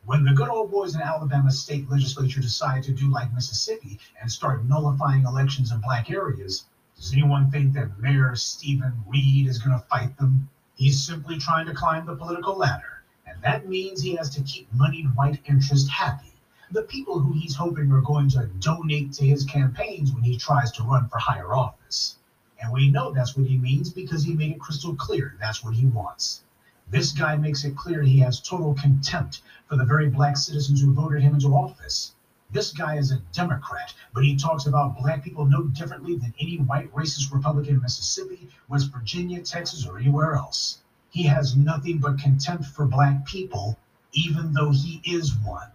When the good old boys in Alabama state legislature decide to do like Mississippi and start nullifying elections in black areas, does anyone think that Mayor Steven Reed is going to fight them? He's simply trying to climb the political ladder, and that means he has to keep moneyed white interest happy. The people who he's hoping are going to donate to his campaigns when he tries to run for higher office. And we know that's what he means because he made it crystal clear that's what he wants. This guy makes it clear he has total contempt for the very black citizens who voted him into office. This guy is a Democrat, but he talks about black people no differently than any white racist Republican in Mississippi, West Virginia, Texas, or anywhere else. He has nothing but contempt for black people, even though he is one.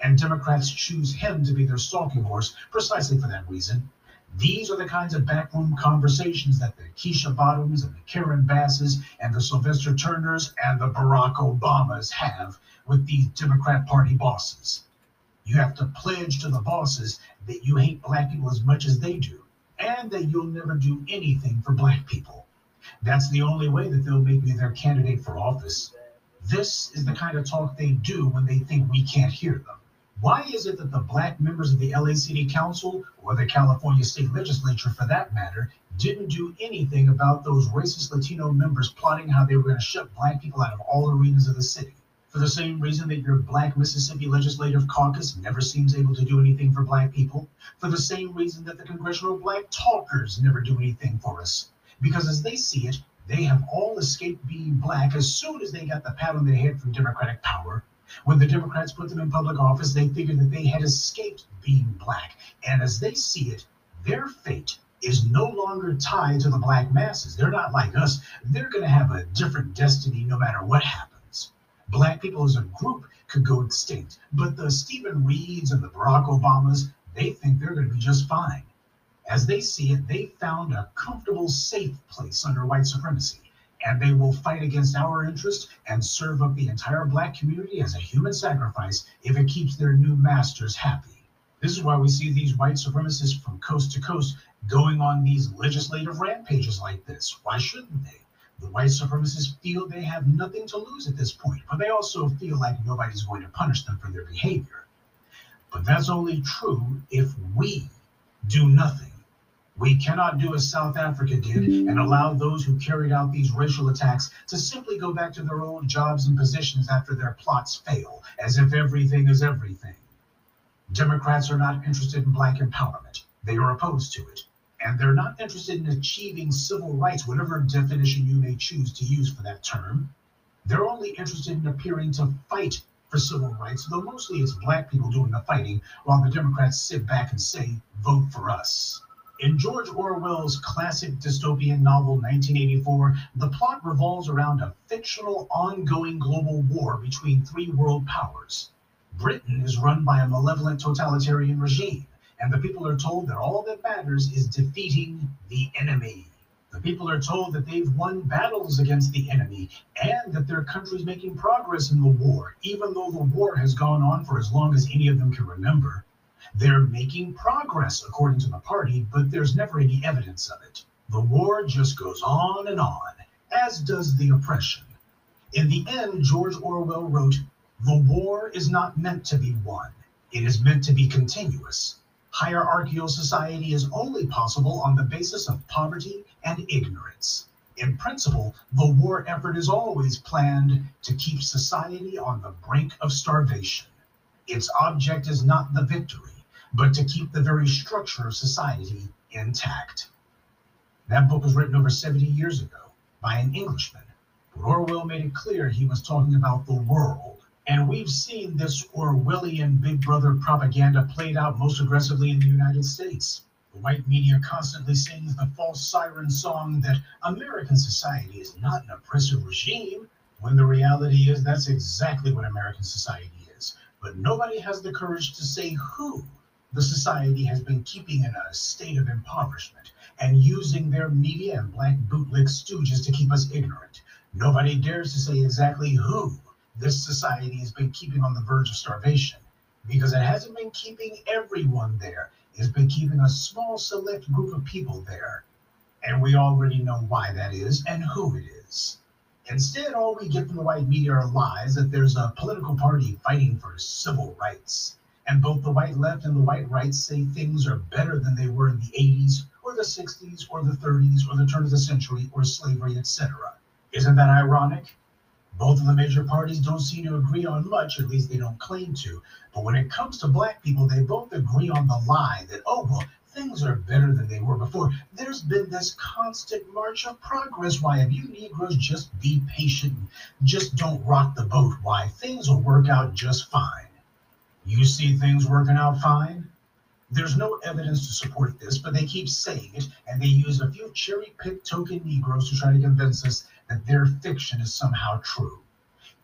And Democrats choose him to be their stalking horse precisely for that reason. These are the kinds of backroom conversations that the Keisha Bottoms and the Karen Basses and the Sylvester Turners and the Barack Obamas have with these Democrat Party bosses. You have to pledge to the bosses that you hate black people as much as they do, and that you'll never do anything for black people. That's the only way that they'll make you their candidate for office. This is the kind of talk they do when they think we can't hear them. Why is it that the black members of the LA City Council, or the California State Legislature for that matter, didn't do anything about those racist Latino members plotting how they were going to shut black people out of all arenas of the city? For the same reason that your black Mississippi Legislative Caucus never seems able to do anything for black people? For the same reason that the Congressional Black Talkers never do anything for us? Because as they see it, they have all escaped being black as soon as they got the pat on their head from Democratic power when the Democrats put them in public office, they figured that they had escaped being black. And as they see it, their fate is no longer tied to the black masses. They're not like us. They're going to have a different destiny no matter what happens. Black people as a group could go extinct, but the Steven Reeds and the Barack Obamas, they think they're going to be just fine. As they see it, they found a comfortable, safe place under white supremacy and they will fight against our interest and serve up the entire black community as a human sacrifice if it keeps their new masters happy. This is why we see these white supremacists from coast to coast going on these legislative rampages like this. Why shouldn't they? The white supremacists feel they have nothing to lose at this point, but they also feel like nobody's going to punish them for their behavior. But that's only true if we do nothing. We cannot do as South Africa did and allow those who carried out these racial attacks to simply go back to their old jobs and positions after their plots fail, as if everything is everything. Democrats are not interested in black empowerment. They are opposed to it. And they're not interested in achieving civil rights, whatever definition you may choose to use for that term. They're only interested in appearing to fight for civil rights, though mostly it's black people doing the fighting, while the Democrats sit back and say, vote for us. In George Orwell's classic dystopian novel 1984, the plot revolves around a fictional ongoing global war between three world powers. Britain is run by a malevolent totalitarian regime, and the people are told that all that matters is defeating the enemy. The people are told that they've won battles against the enemy and that their country's making progress in the war, even though the war has gone on for as long as any of them can remember. They're making progress, according to the party, but there's never any evidence of it. The war just goes on and on, as does the oppression. In the end, George Orwell wrote, The war is not meant to be won, it is meant to be continuous. Hierarchical society is only possible on the basis of poverty and ignorance. In principle, the war effort is always planned to keep society on the brink of starvation. Its object is not the victory but to keep the very structure of society intact. That book was written over 70 years ago by an Englishman, but Orwell made it clear he was talking about the world. And we've seen this Orwellian Big Brother propaganda played out most aggressively in the United States. The white media constantly sings the false siren song that American society is not an oppressive regime, when the reality is that's exactly what American society is. But nobody has the courage to say who the society has been keeping in a state of impoverishment and using their media and black bootleg stooges to keep us ignorant. Nobody dares to say exactly who this society has been keeping on the verge of starvation because it hasn't been keeping everyone there. It's been keeping a small select group of people there. And we already know why that is and who it is. Instead, all we get from the white media are lies that there's a political party fighting for civil rights and both the white left and the white right say things are better than they were in the 80s or the 60s or the 30s or the turn of the century or slavery, etc. Isn't that ironic? Both of the major parties don't seem to agree on much, at least they don't claim to. But when it comes to black people, they both agree on the lie that, oh, well, things are better than they were before. There's been this constant march of progress. Why, if you Negroes just be patient, just don't rock the boat, why, things will work out just fine. You see things working out fine? There's no evidence to support this, but they keep saying it, and they use a few cherry picked token Negroes to try to convince us that their fiction is somehow true.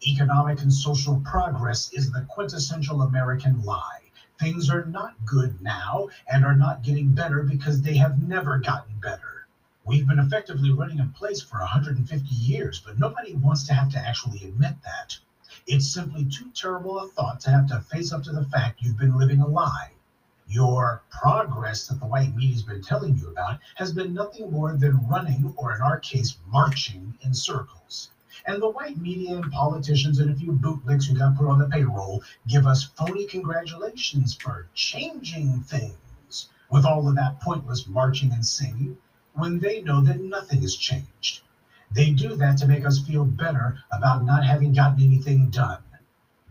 Economic and social progress is the quintessential American lie. Things are not good now and are not getting better because they have never gotten better. We've been effectively running in place for 150 years, but nobody wants to have to actually admit that. It's simply too terrible a thought to have to face up to the fact you've been living a lie. Your progress that the white media's been telling you about has been nothing more than running, or in our case, marching in circles. And the white media and politicians and a few bootlicks who got put on the payroll give us phony congratulations for changing things with all of that pointless marching and singing when they know that nothing has changed. They do that to make us feel better about not having gotten anything done.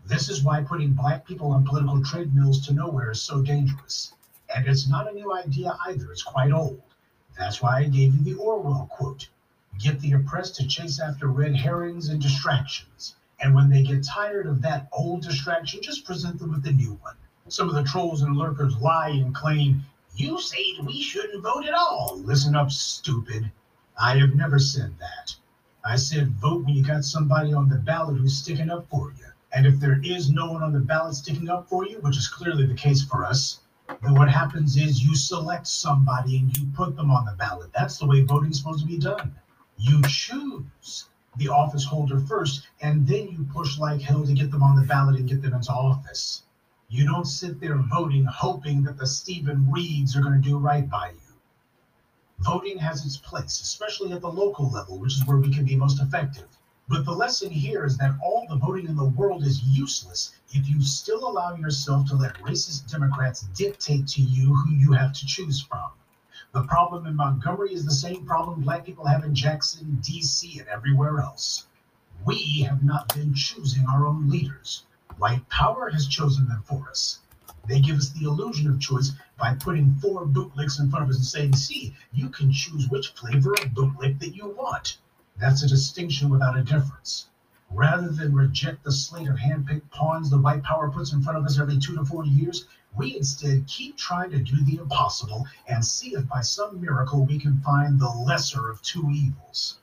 This is why putting black people on political treadmills to nowhere is so dangerous. And it's not a new idea either, it's quite old. That's why I gave you the Orwell quote Get the oppressed to chase after red herrings and distractions. And when they get tired of that old distraction, just present them with the new one. Some of the trolls and lurkers lie and claim, You said we shouldn't vote at all. Listen up, stupid. I have never said that. I said vote when you got somebody on the ballot who's sticking up for you. And if there is no one on the ballot sticking up for you, which is clearly the case for us, then what happens is you select somebody and you put them on the ballot. That's the way voting is supposed to be done. You choose the office holder first, and then you push like hell to get them on the ballot and get them into office. You don't sit there voting hoping that the Steven Reeds are going to do right by you. Voting has its place, especially at the local level, which is where we can be most effective. But the lesson here is that all the voting in the world is useless if you still allow yourself to let racist Democrats dictate to you who you have to choose from. The problem in Montgomery is the same problem black people have in Jackson, D.C., and everywhere else. We have not been choosing our own leaders. White power has chosen them for us. They give us the illusion of choice by putting four bootlicks in front of us and saying, see, you can choose which flavor of bootlick that you want. That's a distinction without a difference. Rather than reject the slate of handpicked pawns the white power puts in front of us every two to four years, we instead keep trying to do the impossible and see if by some miracle we can find the lesser of two evils.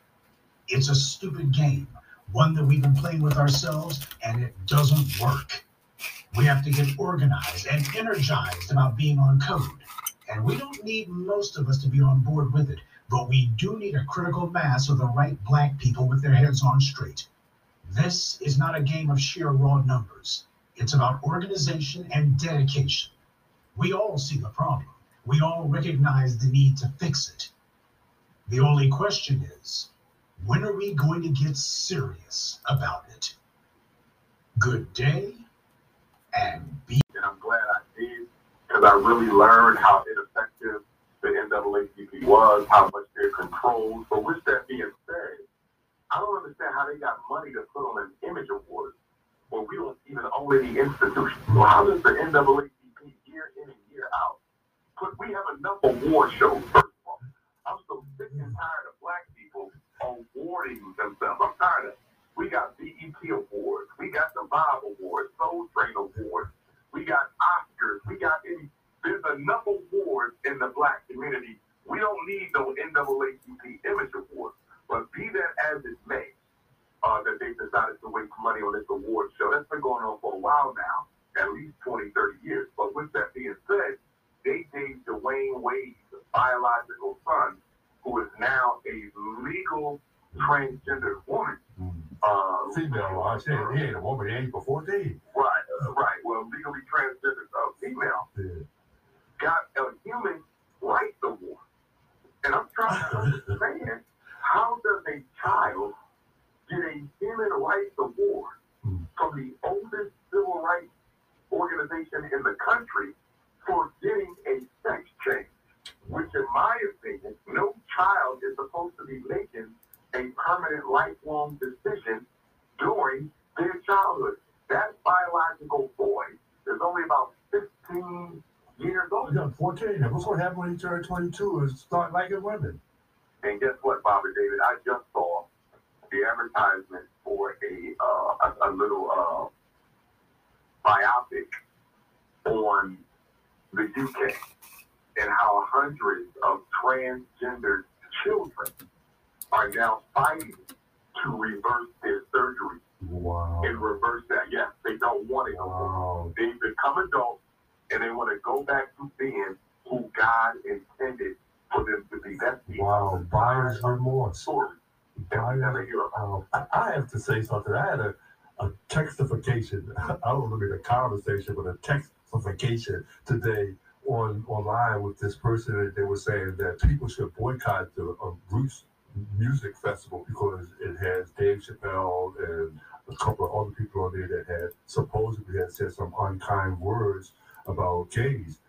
It's a stupid game, one that we've been playing with ourselves, and it doesn't work. We have to get organized and energized about being on code. And we don't need most of us to be on board with it, but we do need a critical mass of the right black people with their heads on straight. This is not a game of sheer raw numbers. It's about organization and dedication. We all see the problem. We all recognize the need to fix it. The only question is, when are we going to get serious about it? Good day and be. and I'm glad I did because I really learned how ineffective the NAACP was, how much they're controlled. So, with that being said, I don't understand how they got money to put on an image award when we don't even own any institution. So, how does the NAACP year in and year out put? We have enough award shows. First of all, I'm so sick and tired of black people awarding themselves. I'm tired of. We got BET awards. We got the Bob Awards, Soul Train Awards. We got Oscars. We got any. There's enough awards in the black community. We don't need no NAACP image Awards. But be that as it may, uh, that they decided to waste money on this award show. That's been going on for a while now, at least 20, 30 years. But with that being said, they gave Dwyane Wade, the biological son, who is now a legal transgender woman. Uh, Female, I said, yeah, the woman age before 14. Right, right. 2022 is start like a woman. Say something. I had a, a textification. I don't mean a conversation, but a textification today on online with this person that they were saying that people should boycott the Roots Music Festival because it has Dave Chappelle and a couple of other people on there that had supposedly had said some unkind words about gays.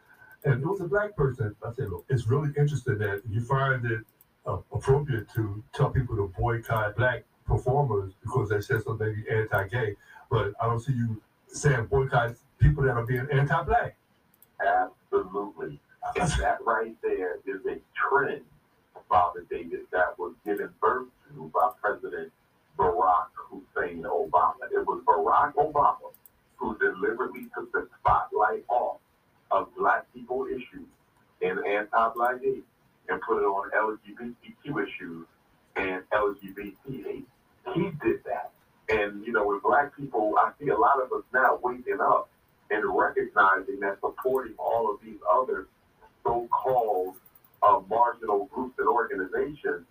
And it was a black person. I said, look, it's really interesting that you find it uh, appropriate to tell people to boycott black performers because they said something anti-gay, but I don't see you saying boycott people that are being anti-black. Absolutely. And that right there is a trend, Father David, that was given birth to by President Barack Hussein Obama. It was Barack Obama who deliberately took the spotlight off of black people issues and anti-black hate and put it on LGBTQ issues and LGBT hate. He did that. And, you know, with black people, I see a lot of us now waking up and recognizing that supporting all of these other so-called uh, marginal groups and organizations,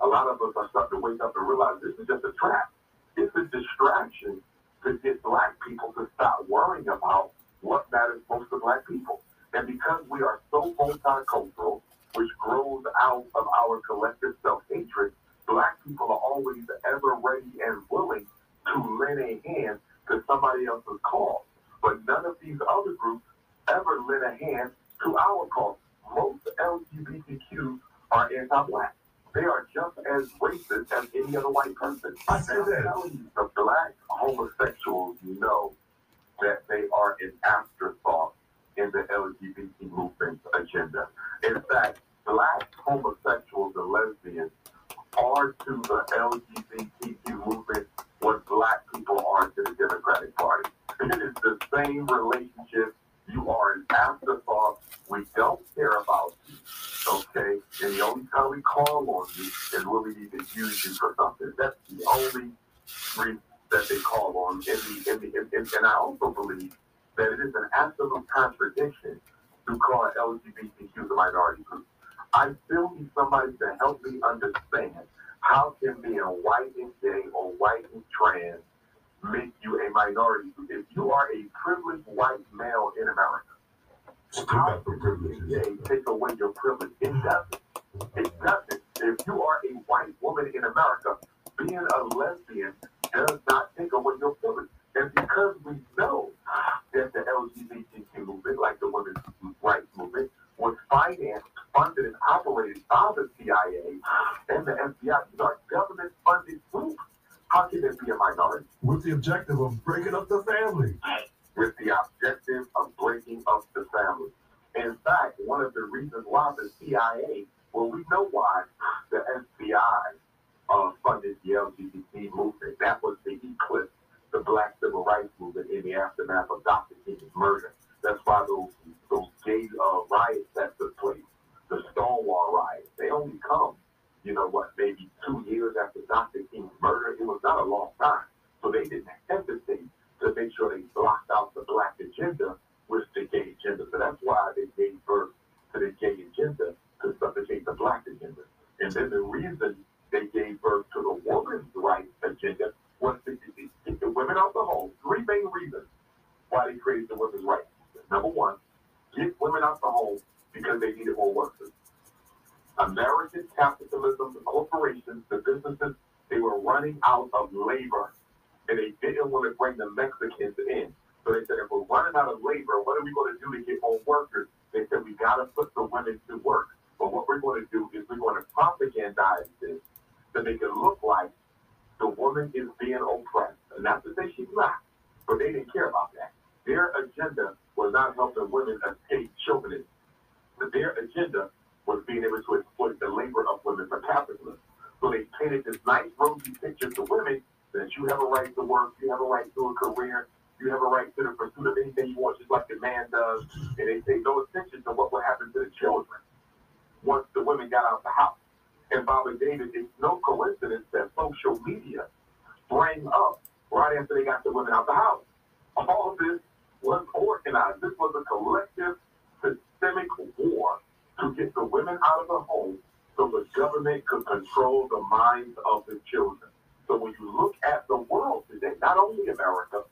a lot of us are starting to wake up and realize this is just a trap. It's a distraction to get black people to stop worrying about what matters most to black people. And because we are so multicultural, which grows out of our collective self-hatred, black people are always ever ready and willing to lend a hand to somebody else's cause. But none of these other groups ever lend a hand to our cause. Most LGBTQ are anti-black. They are just as racist as any other white person. I say that. The black homosexuals know that they are an afterthought in the LGBT movement agenda. In fact, black homosexuals and lesbians are to the LGBTQ movement what black people are to the Democratic Party. It is the same relationship. You are an afterthought. We don't care about you. Okay? And the only time we call on you is when we need to use you for something. That's the only reason that they call on. And, the, and, the, and, and I also believe that it is an absolute contradiction to call LGBTQ the minority group. I still need somebody to help me understand how can being white and gay or white and trans make you a minority? If you are a privileged white male in America, how can gay take away your privilege? It doesn't. It doesn't. If you are a white woman in America, being a lesbian does not take away your privilege. And because we know that the LGBTQ movement, like the women's rights movement, was financed, funded, and operated by the CIA and the FBI, these are government-funded groups. How can it be a minority? With the objective of breaking up the family. With the objective of breaking up the family. In fact, one of the reasons why the CIA, well, we know why the FBI uh, funded the LGBT movement. That was the eclipse the black civil rights movement in the aftermath of Dr. King's murder. Not only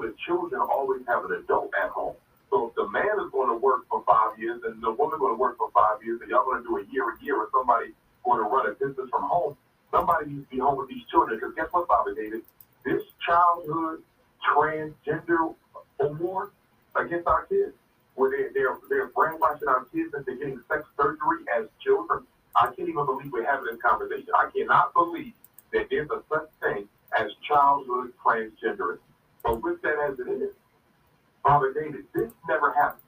the children always have an adult at home. So if the man is going to work for five years and the woman going to work for five years and y'all going to do a year a year or somebody going to run a business from home, somebody needs to be home with these children. Because guess what, Bobby David? This childhood transgender award against our kids, where they're, they're, they're brainwashing our kids into getting sex surgery as children, I can't even believe we're having this conversation. I cannot believe that there's a such thing as childhood transgenderism. But with that as it is, Father David, this never happened.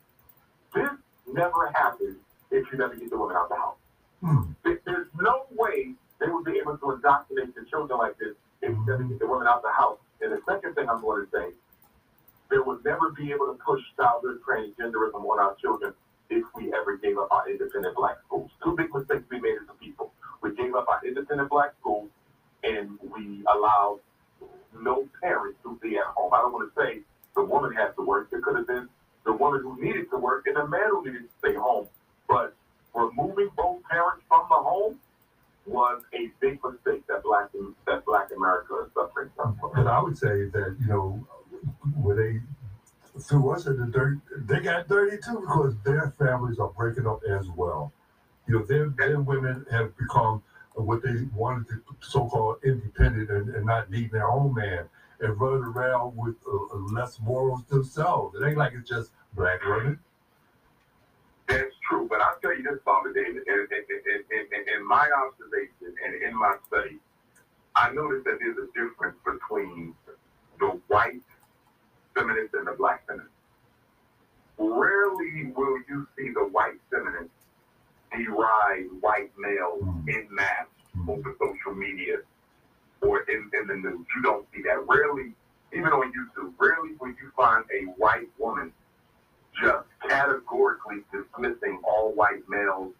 This never happened if you never get the women out the house. Hmm. There's no way they would be able to indoctrinate the children like this if you never get the women out the house. And the second thing I'm going to say, there would never be able to push childhood transgenderism on our children if we ever gave up our independent black schools. Two big mistakes we made as a people. We gave up our independent black schools and we allowed no parents to be at home. I don't want to say the woman had to work. It could have been the woman who needed to work and the man who needed to stay home. But removing both parents from the home was a big mistake that black that black America is suffering from. And I would say that, you know, when they threw us in the dirt, they got dirty too because their families are breaking up as well. You know, their, their women have become what they wanted to so-called independent and, and not need their own man and running around with uh, less morals themselves. It ain't like it's just black women. That's true, but I'll tell you this, Bobby in, in, in, in my observation and in my study, I noticed that there's a difference between the white feminist and the black feminist. Rarely will you see the white feminist deride white males in mass Mm. over social media or in, in the news. You don't see that. Rarely, even on YouTube, rarely will you find a white woman just categorically dismissing all white males,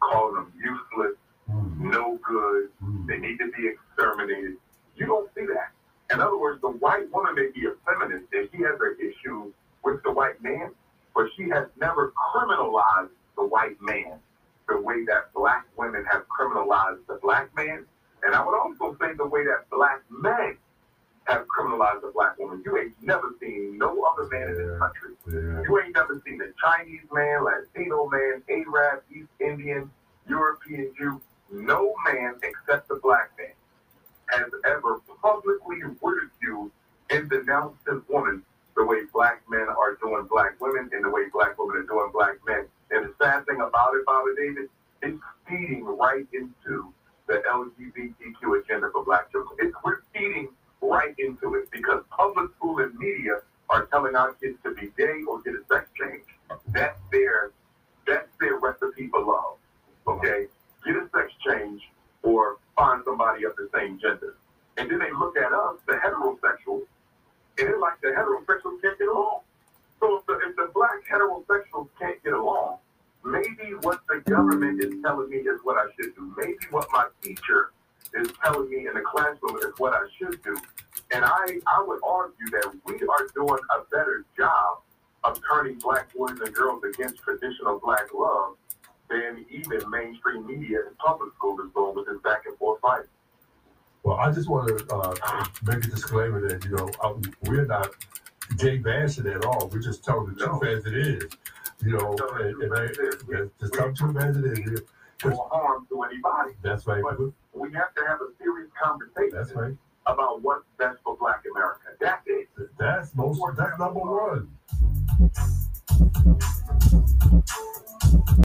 calling them useless, Mm. no good, Mm. they need to be exterminated. You don't see that. In other words, the white woman may be a feminist and she has her issue with the white man, but she has never criminalized the white man the way that black women have criminalized the black man. And I would also say the way that black men have criminalized the black woman. You ain't never seen no other man in this country. Yeah. You ain't never seen a Chinese man, Latino man, Arab, East Indian, European Jew. No man except the black man has ever publicly ridiculed and denounced this woman the way black men are doing black women and the way black women are doing black men. And the sad thing about it, Bobby David, it's feeding right into the LGBTQ agenda for black children. It's, we're feeding right into it because public school and media are telling our kids to be gay or get a sex change. That's their that's their recipe for love. Okay? Get a sex change or find somebody of the same gender. And then they look at us, the heterosexuals, and they're like the heterosexuals can't get along. So if the, if the black heterosexuals can't get along, maybe what the government is telling me is what I should do. Maybe what my teacher is telling me in the classroom is what I should do. And I, I would argue that we are doing a better job of turning black boys and girls against traditional black love than even mainstream media and public school is doing with this back and forth fight. Well, I just want to uh, make a disclaimer that, you know, we're not gay bashing at all. We're just telling the truth as it is. You know, and, and is. just tell the truth as it is. No harm to anybody. That's right. We have to have a serious conversation That's right. about what's best for black America. That's it. That's most. That's number one.